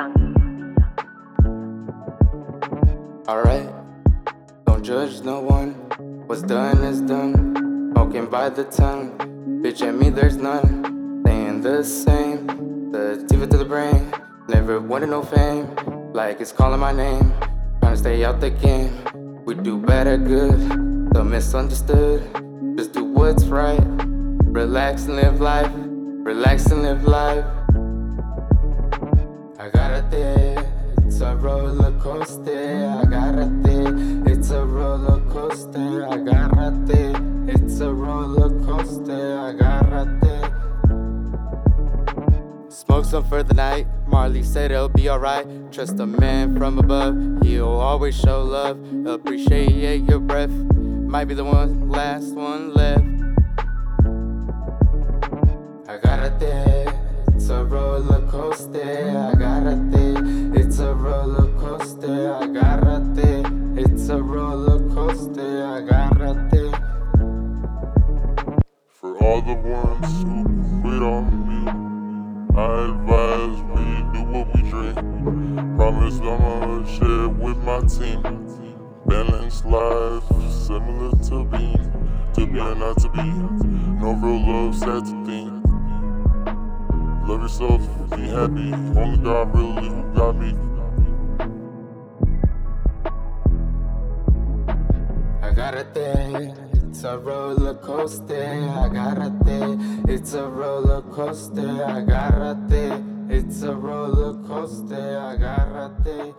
young. Alright, don't judge no one. What's done is done. Smoking by the tongue. Bitch at me, there's none. Staying the same. The diva to the brain. Never wanted no fame. Like it's calling my name. Trying to stay out the game. We do better good. The misunderstood. Just do what's right. Relax and live life. Relax and live life. I got. It's a roller coaster. I got. It's a roller coaster. I got. It's a roller coaster. I got. Smoke some for the night. Marley said it'll be alright. Trust a man from above. He'll always show love. Appreciate your breath. Might be the one last one left. I got. It's a roller coaster. I got a thing. It's a roller coaster. I got a thing. It's a roller coaster. I got a thing. For all the ones who quit on me, I advise we do what we dream. Promise I'ma share with my team. Balanced life, similar to being, to be and not to be. No real love, sad to think. Love yourself, be happy. Only God really who got me. I got a thing. It's a roller coaster. I got a thing. It's a roller coaster. I got a thing. It's a roller coaster. I got a thing.